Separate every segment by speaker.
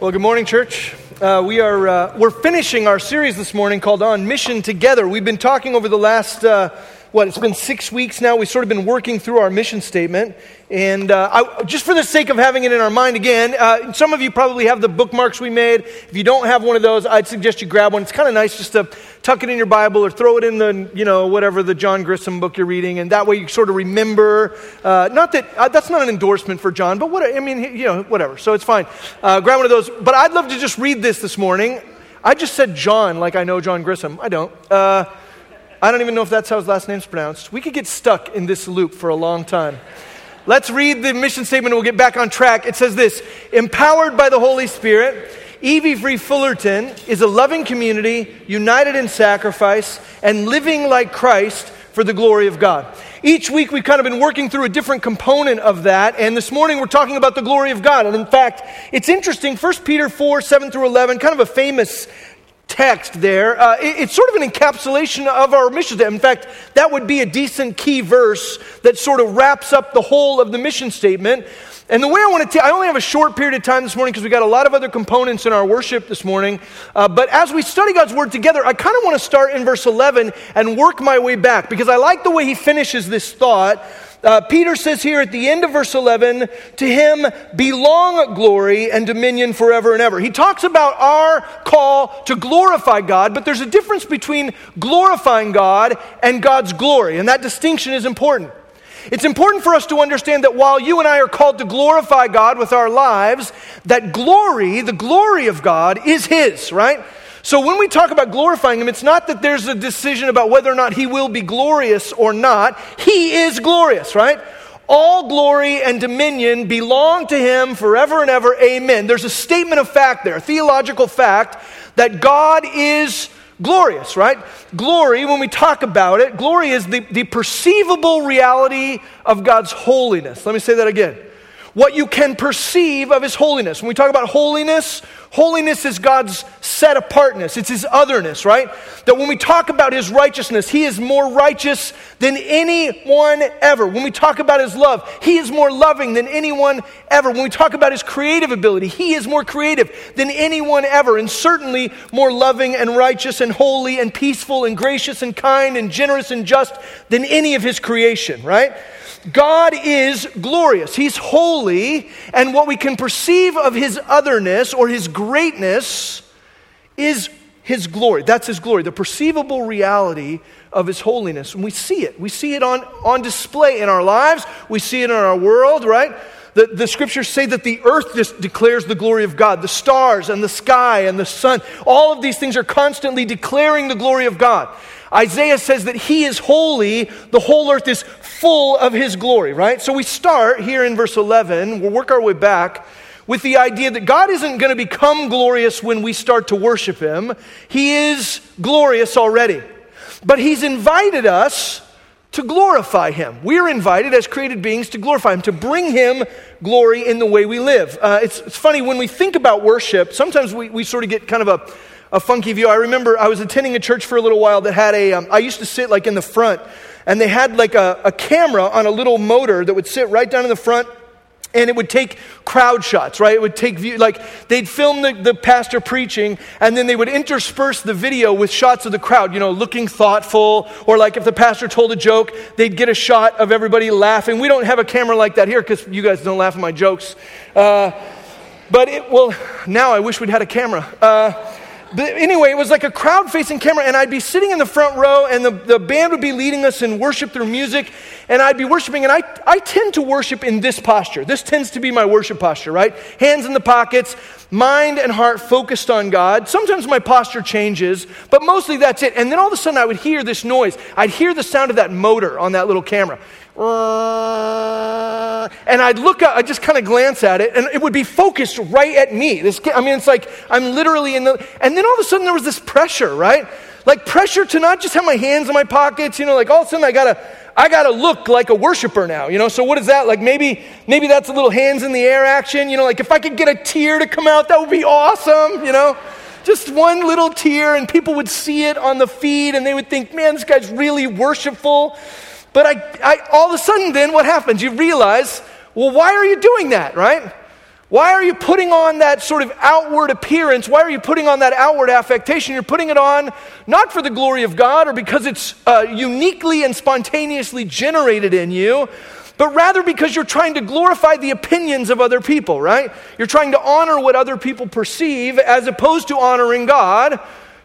Speaker 1: Well, good morning, church. Uh, we are uh, we're finishing our series this morning called "On Mission Together." We've been talking over the last uh, what it's been six weeks now. We've sort of been working through our mission statement, and uh, I, just for the sake of having it in our mind again, uh, some of you probably have the bookmarks we made. If you don't have one of those, I'd suggest you grab one. It's kind of nice just to tuck it in your Bible or throw it in the you know whatever the John Grissom book you're reading, and that way you sort of remember. Uh, not that uh, that's not an endorsement for John, but what I mean, you know, whatever. So it's fine. Uh, grab one of those. But I'd love to just read this this morning. I just said John like I know John Grissom. I don't. I don't even know if that's how his last name's pronounced. We could get stuck in this loop for a long time. Let's read the mission statement and we'll get back on track. It says this Empowered by the Holy Spirit, EV Free Fullerton is a loving community, united in sacrifice, and living like Christ for the glory of God. Each week we've kind of been working through a different component of that, and this morning we're talking about the glory of God. And in fact, it's interesting, 1 Peter 4 7 through 11, kind of a famous text there. Uh, it, it's sort of an encapsulation of our mission. statement. In fact, that would be a decent key verse that sort of wraps up the whole of the mission statement. And the way I want to, I only have a short period of time this morning because we got a lot of other components in our worship this morning. Uh, but as we study God's word together, I kind of want to start in verse 11 and work my way back because I like the way he finishes this thought. Uh, Peter says here at the end of verse 11, to him belong glory and dominion forever and ever. He talks about our call to glorify God, but there's a difference between glorifying God and God's glory, and that distinction is important. It's important for us to understand that while you and I are called to glorify God with our lives, that glory, the glory of God, is His, right? So when we talk about glorifying Him, it's not that there's a decision about whether or not He will be glorious or not. He is glorious, right? All glory and dominion belong to Him forever and ever. Amen. There's a statement of fact there, a theological fact, that God is glorious, right? Glory, when we talk about it, glory is the, the perceivable reality of God's holiness. Let me say that again. What you can perceive of His holiness. When we talk about holiness, Holiness is God's set apartness, it's His otherness, right? That when we talk about His righteousness, He is more righteous than anyone ever. When we talk about His love, He is more loving than anyone ever. When we talk about His creative ability, He is more creative than anyone ever, and certainly more loving and righteous and holy and peaceful and gracious and kind and generous and just than any of His creation, right? God is glorious. He's holy, and what we can perceive of his otherness or his greatness is his glory. That's his glory, the perceivable reality of his holiness. And we see it. We see it on, on display in our lives, we see it in our world, right? The, the scriptures say that the earth just declares the glory of God. The stars and the sky and the sun, all of these things are constantly declaring the glory of God. Isaiah says that he is holy, the whole earth is full of his glory, right? So we start here in verse 11, we'll work our way back with the idea that God isn't going to become glorious when we start to worship him. He is glorious already. But he's invited us to glorify him. We're invited as created beings to glorify him, to bring him glory in the way we live. Uh, it's, it's funny, when we think about worship, sometimes we, we sort of get kind of a a funky view. I remember I was attending a church for a little while that had a. Um, I used to sit like in the front, and they had like a, a camera on a little motor that would sit right down in the front and it would take crowd shots, right? It would take view, like they'd film the, the pastor preaching, and then they would intersperse the video with shots of the crowd, you know, looking thoughtful, or like if the pastor told a joke, they'd get a shot of everybody laughing. We don't have a camera like that here because you guys don't laugh at my jokes. Uh, but it, well, now I wish we'd had a camera. Uh, but anyway, it was like a crowd facing camera, and I'd be sitting in the front row, and the, the band would be leading us in worship through music, and I'd be worshiping. And I, I tend to worship in this posture. This tends to be my worship posture, right? Hands in the pockets, mind and heart focused on God. Sometimes my posture changes, but mostly that's it. And then all of a sudden, I would hear this noise. I'd hear the sound of that motor on that little camera. Uh, and I'd look up, I'd just kind of glance at it, and it would be focused right at me. This, I mean, it's like I'm literally in the, and then all of a sudden there was this pressure, right? Like pressure to not just have my hands in my pockets, you know, like all of a sudden I gotta, I gotta look like a worshiper now, you know. So what is that? Like maybe, maybe that's a little hands in the air action, you know. Like if I could get a tear to come out, that would be awesome, you know just one little tear, and people would see it on the feed and they would think, man, this guy's really worshipful. But I, I, all of a sudden, then what happens? You realize, well, why are you doing that, right? Why are you putting on that sort of outward appearance? Why are you putting on that outward affectation? You're putting it on not for the glory of God or because it's uh, uniquely and spontaneously generated in you, but rather because you're trying to glorify the opinions of other people, right? You're trying to honor what other people perceive as opposed to honoring God,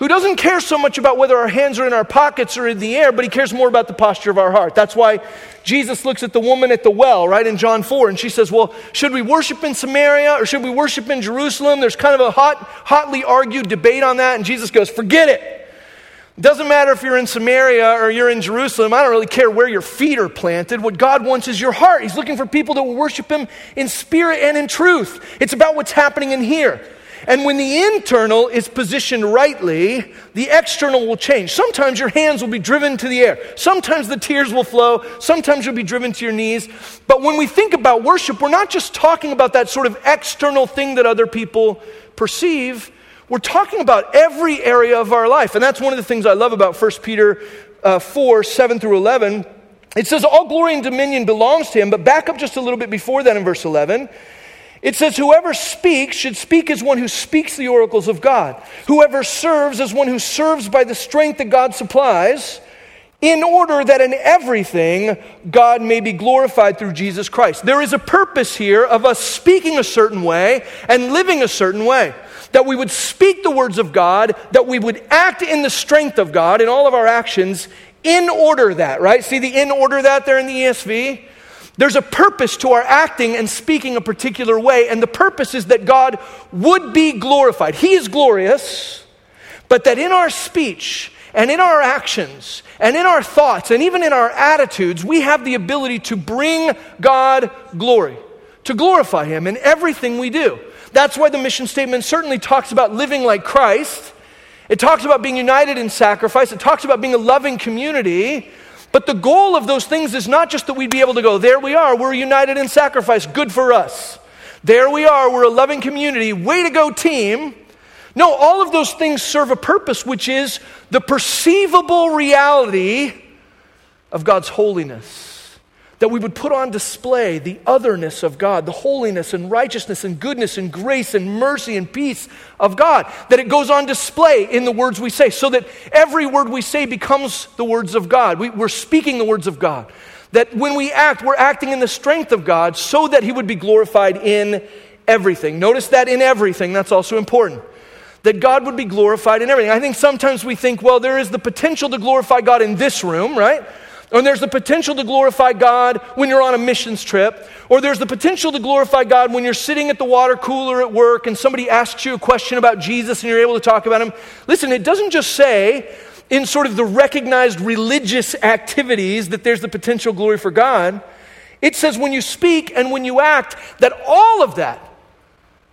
Speaker 1: who doesn't care so much about whether our hands are in our pockets or in the air, but he cares more about the posture of our heart. That's why Jesus looks at the woman at the well, right, in John 4, and she says, Well, should we worship in Samaria or should we worship in Jerusalem? There's kind of a hot, hotly argued debate on that, and Jesus goes, Forget it. Doesn't matter if you're in Samaria or you're in Jerusalem. I don't really care where your feet are planted. What God wants is your heart. He's looking for people that will worship Him in spirit and in truth. It's about what's happening in here. And when the internal is positioned rightly, the external will change. Sometimes your hands will be driven to the air. Sometimes the tears will flow. Sometimes you'll be driven to your knees. But when we think about worship, we're not just talking about that sort of external thing that other people perceive. We're talking about every area of our life. And that's one of the things I love about 1 Peter uh, 4 7 through 11. It says, All glory and dominion belongs to him. But back up just a little bit before that in verse 11. It says, Whoever speaks should speak as one who speaks the oracles of God. Whoever serves as one who serves by the strength that God supplies, in order that in everything God may be glorified through Jesus Christ. There is a purpose here of us speaking a certain way and living a certain way. That we would speak the words of God, that we would act in the strength of God in all of our actions, in order that, right? See the in order that there in the ESV? There's a purpose to our acting and speaking a particular way, and the purpose is that God would be glorified. He is glorious, but that in our speech and in our actions and in our thoughts and even in our attitudes, we have the ability to bring God glory, to glorify Him in everything we do. That's why the mission statement certainly talks about living like Christ. It talks about being united in sacrifice. It talks about being a loving community. But the goal of those things is not just that we'd be able to go, there we are, we're united in sacrifice, good for us. There we are, we're a loving community, way to go, team. No, all of those things serve a purpose, which is the perceivable reality of God's holiness that we would put on display the otherness of God, the holiness and righteousness and goodness and grace and mercy and peace of God, that it goes on display in the words we say, so that every word we say becomes the words of God. We, are speaking the words of God. That when we act, we're acting in the strength of God so that He would be glorified in everything. Notice that in everything, that's also important that God would be glorified in everything. I think sometimes we think, well, there is the potential to glorify God in this room, right? Or there's the potential to glorify God when you're on a missions trip. Or there's the potential to glorify God when you're sitting at the water cooler at work and somebody asks you a question about Jesus and you're able to talk about him. Listen, it doesn't just say in sort of the recognized religious activities that there's the potential glory for God. It says when you speak and when you act that all of that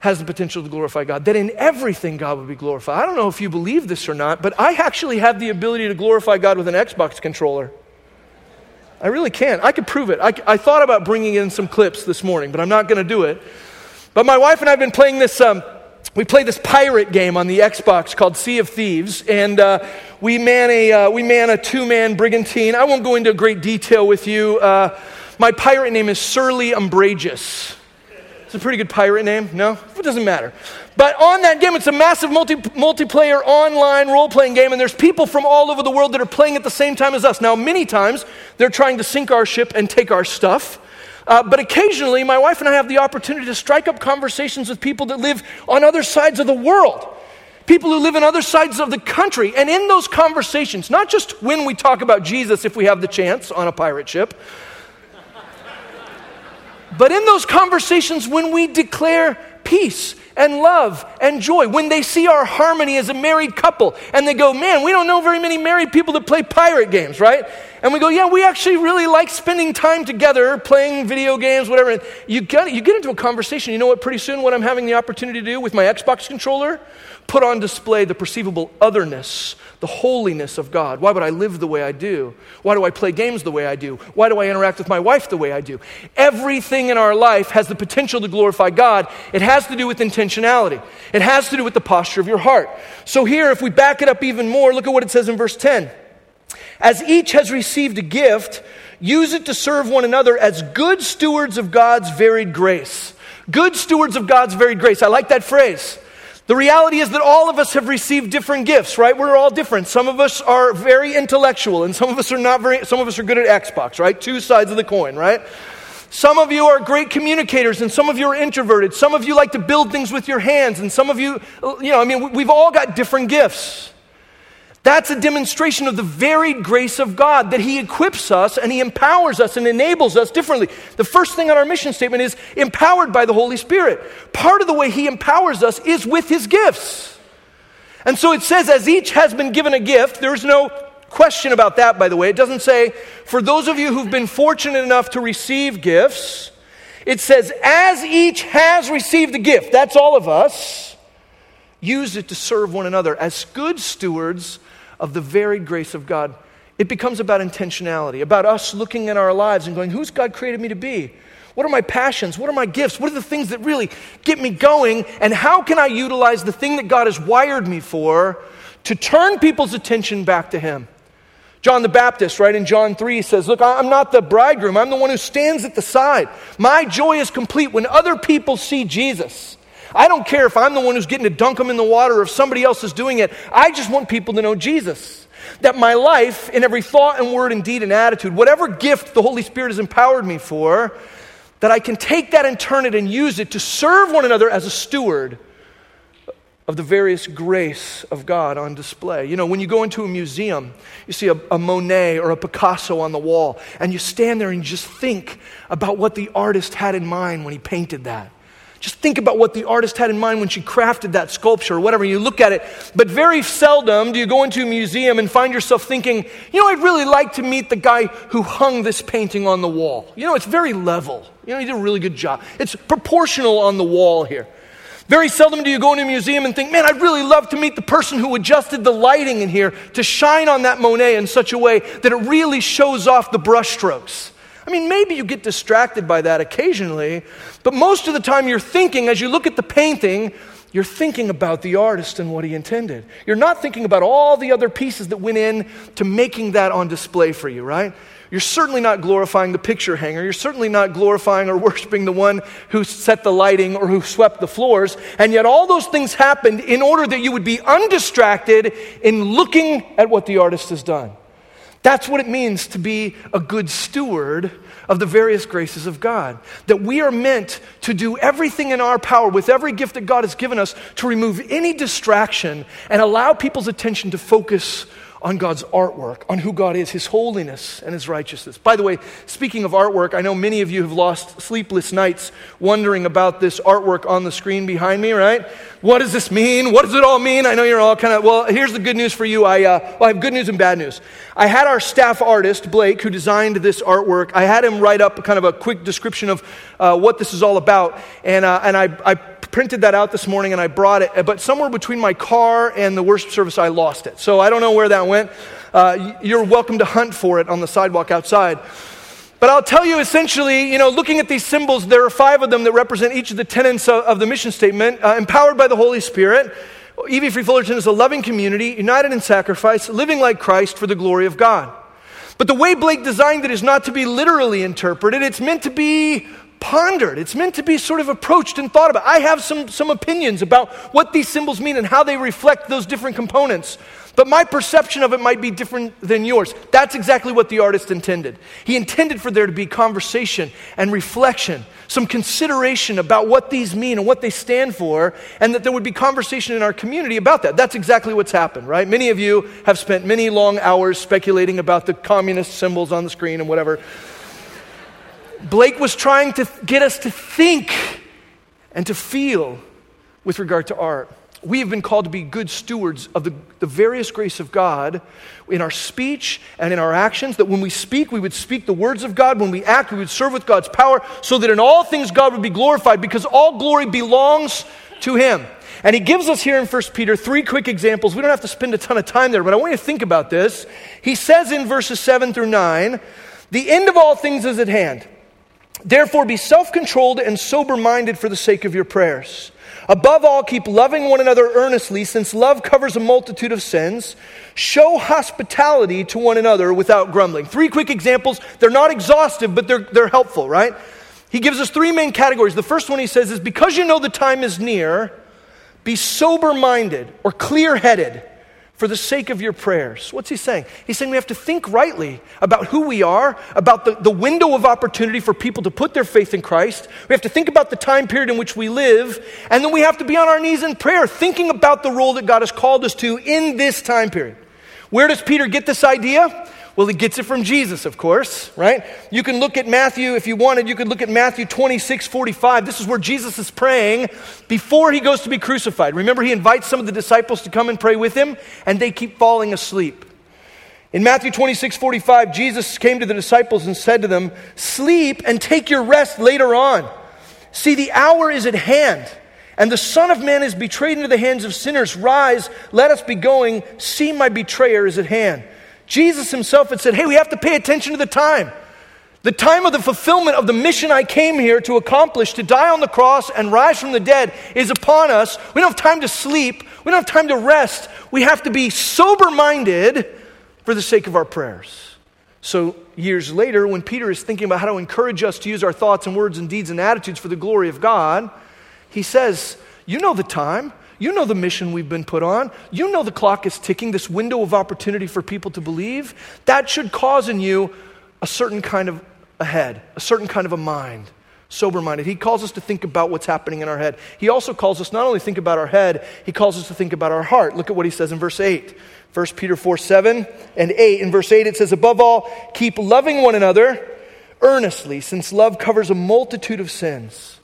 Speaker 1: has the potential to glorify God, that in everything God would be glorified. I don't know if you believe this or not, but I actually have the ability to glorify God with an Xbox controller. I really can't. I could prove it. I, I thought about bringing in some clips this morning, but I'm not going to do it. But my wife and I have been playing this. Um, we play this pirate game on the Xbox called Sea of Thieves, and uh, we man a uh, we man a two man brigantine. I won't go into great detail with you. Uh, my pirate name is Surly Umbrageous. It's a pretty good pirate name. No, it doesn't matter. But on that game, it's a massive multi- multiplayer online role playing game, and there's people from all over the world that are playing at the same time as us. Now, many times, they're trying to sink our ship and take our stuff. Uh, but occasionally, my wife and I have the opportunity to strike up conversations with people that live on other sides of the world, people who live in other sides of the country. And in those conversations, not just when we talk about Jesus, if we have the chance on a pirate ship, but in those conversations, when we declare peace and love and joy, when they see our harmony as a married couple and they go, Man, we don't know very many married people that play pirate games, right? And we go, Yeah, we actually really like spending time together playing video games, whatever. you, get, you get into a conversation. You know what? Pretty soon, what I'm having the opportunity to do with my Xbox controller? Put on display the perceivable otherness the holiness of God. Why would I live the way I do? Why do I play games the way I do? Why do I interact with my wife the way I do? Everything in our life has the potential to glorify God. It has to do with intentionality, it has to do with the posture of your heart. So, here, if we back it up even more, look at what it says in verse 10. As each has received a gift, use it to serve one another as good stewards of God's varied grace. Good stewards of God's varied grace. I like that phrase. The reality is that all of us have received different gifts, right? We're all different. Some of us are very intellectual, and some of us are not very, some of us are good at Xbox, right? Two sides of the coin, right? Some of you are great communicators, and some of you are introverted. Some of you like to build things with your hands, and some of you, you know, I mean, we've all got different gifts. That's a demonstration of the varied grace of God, that He equips us and He empowers us and enables us differently. The first thing on our mission statement is empowered by the Holy Spirit. Part of the way He empowers us is with His gifts. And so it says, as each has been given a gift, there's no question about that, by the way. It doesn't say, for those of you who've been fortunate enough to receive gifts, it says, as each has received a gift, that's all of us, use it to serve one another as good stewards of the varied grace of God. It becomes about intentionality, about us looking at our lives and going, Who's God created me to be? What are my passions? What are my gifts? What are the things that really get me going? And how can I utilize the thing that God has wired me for to turn people's attention back to Him? John the Baptist, right, in John 3 says, Look, I'm not the bridegroom, I'm the one who stands at the side. My joy is complete when other people see Jesus. I don't care if I'm the one who's getting to dunk them in the water or if somebody else is doing it. I just want people to know Jesus. That my life, in every thought and word and deed and attitude, whatever gift the Holy Spirit has empowered me for, that I can take that and turn it and use it to serve one another as a steward of the various grace of God on display. You know, when you go into a museum, you see a, a, Monet or a Picasso on the wall, and you stand there and you just think about what the artist had in mind when he painted that. Just think about what the artist had in mind when she crafted that sculpture or whatever. You look at it. But very seldom do you go into a museum and find yourself thinking, you know, I'd really like to meet the guy who hung this painting on the wall. You know, it's very level. You know, he did a really good job. It's proportional on the wall here. Very seldom do you go into a museum and think, man, I'd really love to meet the person who adjusted the lighting in here to shine on that Monet in such a way that it really shows off the brushstrokes. I mean, maybe you get distracted by that occasionally, but most of the time you're thinking, as you look at the painting, you're thinking about the artist and what he intended. You're not thinking about all the other pieces that went in to making that on display for you, right? You're certainly not glorifying the picture hanger. You're certainly not glorifying or worshiping the one who set the lighting or who swept the floors. And yet, all those things happened in order that you would be undistracted in looking at what the artist has done. That's what it means to be a good steward of the various graces of God. That we are meant to do everything in our power with every gift that God has given us to remove any distraction and allow people's attention to focus on God's artwork, on who God is, His holiness and His righteousness. By the way, speaking of artwork, I know many of you have lost sleepless nights wondering about this artwork on the screen behind me, right? What does this mean? What does it all mean? I know you're all kind of, well, here's the good news for you. I, uh, well, I have good news and bad news. I had our staff artist, Blake, who designed this artwork, I had him write up kind of a quick description of uh, what this is all about. And, uh, and I, I printed that out this morning and I brought it, but somewhere between my car and the worship service, I lost it. So I don't know where that went. Uh, you're welcome to hunt for it on the sidewalk outside. But I'll tell you essentially, you know, looking at these symbols, there are five of them that represent each of the tenets of, of the mission statement. Uh, empowered by the Holy Spirit, EV Free Fullerton is a loving community, united in sacrifice, living like Christ for the glory of God. But the way Blake designed it is not to be literally interpreted, it's meant to be pondered. It's meant to be sort of approached and thought about. I have some, some opinions about what these symbols mean and how they reflect those different components. But my perception of it might be different than yours. That's exactly what the artist intended. He intended for there to be conversation and reflection, some consideration about what these mean and what they stand for, and that there would be conversation in our community about that. That's exactly what's happened, right? Many of you have spent many long hours speculating about the communist symbols on the screen and whatever. Blake was trying to get us to think and to feel with regard to art. We have been called to be good stewards of the, the, various grace of God in our speech and in our actions. That when we speak, we would speak the words of God. When we act, we would serve with God's power, so that in all things God would be glorified, because all glory belongs to Him. And He gives us here in 1 Peter three quick examples. We don't have to spend a ton of time there, but I want you to think about this. He says in verses 7 through 9, The end of all things is at hand. Therefore, be self controlled and sober minded for the sake of your prayers. Above all, keep loving one another earnestly, since love covers a multitude of sins. Show hospitality to one another without grumbling. Three quick examples. They're not exhaustive, but they're, they're helpful, right? He gives us three main categories. The first one he says is because you know the time is near, be sober minded or clear headed for the sake of your prayers. What's he saying? He's saying we have to think rightly about who we are, about the, the window of opportunity for people to put their faith in Christ. We have to think about the time period in which we live, and then we have to be on our knees in prayer, thinking about the role that God has called us to in this time period. Where does Peter get this idea? Well, he gets it from Jesus, of course, right? You can look at Matthew, if you wanted, you could look at Matthew 26, 45. This is where Jesus is praying before he goes to be crucified. Remember, he invites some of the disciples to come and pray with him, and they keep falling asleep. In Matthew 26, 45, Jesus came to the disciples and said to them, Sleep and take your rest later on. See, the hour is at hand, and the Son of Man is betrayed into the hands of sinners. Rise, let us be going. See, my betrayer is at hand. Jesus himself had said, Hey, we have to pay attention to the time. The time of the fulfillment of the mission I came here to accomplish, to die on the cross and rise from the dead, is upon us. We don't have time to sleep. We don't have time to rest. We have to be sober minded for the sake of our prayers. So, years later, when Peter is thinking about how to encourage us to use our thoughts and words and deeds and attitudes for the glory of God, he says, You know the time. You know the mission we've been put on. You know the clock is ticking, this window of opportunity for people to believe. That should cause in you a certain kind of a head, a certain kind of a mind, sober minded. He calls us to think about what's happening in our head. He also calls us not only think about our head, he calls us to think about our heart. Look at what he says in verse 8. 1 Peter 4 7 and 8. In verse 8, it says, Above all, keep loving one another earnestly, since love covers a multitude of sins.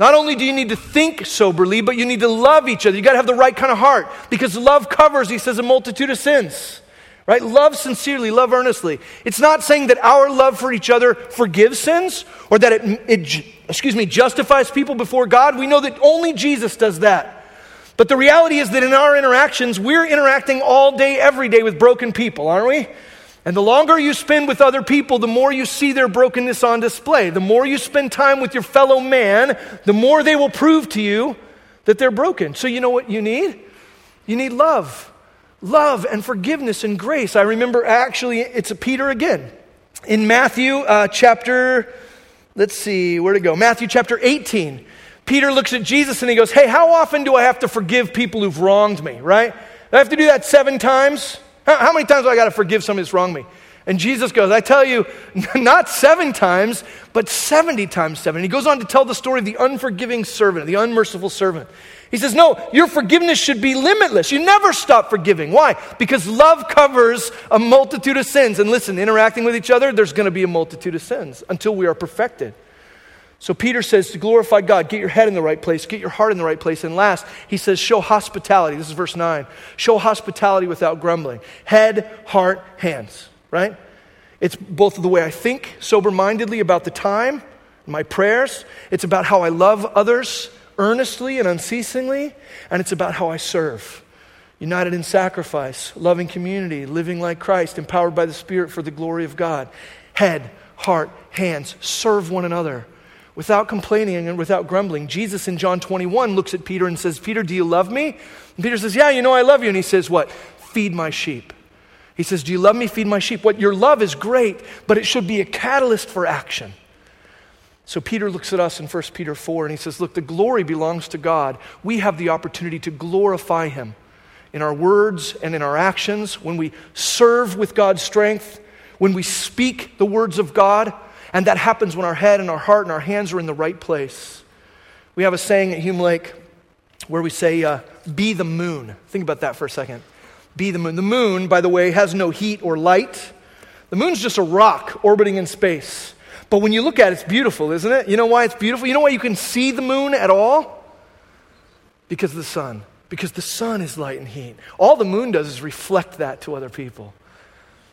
Speaker 1: Not only do you need to think soberly, but you need to love each other. You got to have the right kind of heart because love covers, he says, a multitude of sins. Right? Love sincerely, love earnestly. It's not saying that our love for each other forgives sins or that it, it excuse me, justifies people before God. We know that only Jesus does that. But the reality is that in our interactions, we're interacting all day, every day with broken people, aren't we? And the longer you spend with other people, the more you see their brokenness on display. The more you spend time with your fellow man, the more they will prove to you that they're broken. So, you know what you need? You need love. Love and forgiveness and grace. I remember actually, it's a Peter again. In Matthew uh, chapter, let's see, where to go? Matthew chapter 18. Peter looks at Jesus and he goes, Hey, how often do I have to forgive people who've wronged me, right? I have to do that seven times? How, many times do I got to forgive somebody that's wronged me? And Jesus goes, I tell you, not seven times, but 70 times seven. And he goes on to tell the story of the unforgiving servant, the unmerciful servant. He says, No, your forgiveness should be limitless. You never stop forgiving. Why? Because love covers a multitude of sins. And listen, interacting with each other, there's going to be a multitude of sins until we are perfected. So Peter says to glorify God, get your head in the right place, get your heart in the right place. And last, he says, show hospitality. This is verse 9. Show hospitality without grumbling. Head, heart, hands, right? It's both the way I think sober mindedly about the time, my prayers. It's about how I love others earnestly and unceasingly. And it's about how I serve. United in sacrifice, loving community, living like Christ, empowered by the Spirit for the glory of God. Head, heart, hands, serve one another without complaining and without grumbling. Jesus in John 21 looks at Peter and says, Peter, do you love me? And Peter says, Yeah, you know I love you. And he says, What? Feed my sheep. He says, Do you love me? Feed my sheep. What your love is great, but it should be a catalyst for action. So Peter looks at us in 1 Peter 4 and he says, Look, the glory belongs to God. We have the opportunity to glorify him in our words and in our actions, when we serve with God's strength, when we speak the words of God and that happens when our head and our heart and our hands are in the right place. We have a saying at Hume Lake where we say, uh, be the moon. Think about that for a second. Be the moon. The moon, by the way, has no heat or light. The moon's just a rock orbiting in space. But when you look at it, it's beautiful, isn't it? You know why it's beautiful? You know why you can see the moon at all? Because of the sun. Because the sun is light and heat. All the moon does is reflect that to other people.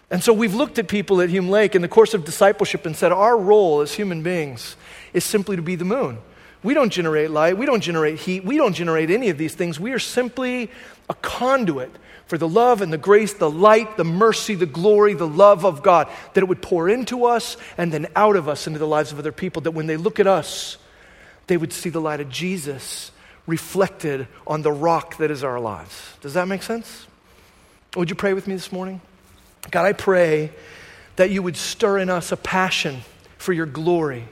Speaker 1: And so we've looked at people at Hume Lake in the course of discipleship and said our role as human beings is simply to be the moon. We don't generate light, we don't generate heat, we don't generate any of these things. We are simply a conduit for the love and the grace, the light, the mercy, the glory, the love of God, that it would pour into us and then out of us into the lives of other people, that when they look at us, they would see the light of Jesus reflected on the rock that is our lives. Does that make sense? Would you pray with me this morning? God, I pray that you would stir in us a passion for your glory,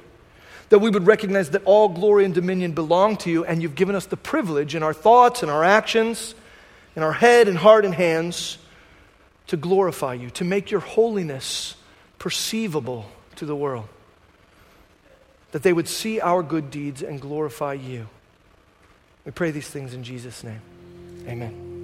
Speaker 1: that we would recognize that all glory and dominion belong to you, and you've given us the privilege in our thoughts and our actions, in our head and heart and hands, to glorify you, to make your holiness perceivable to the world. That they would see our good deeds and glorify you. We pray these things in Jesus' name. Amen.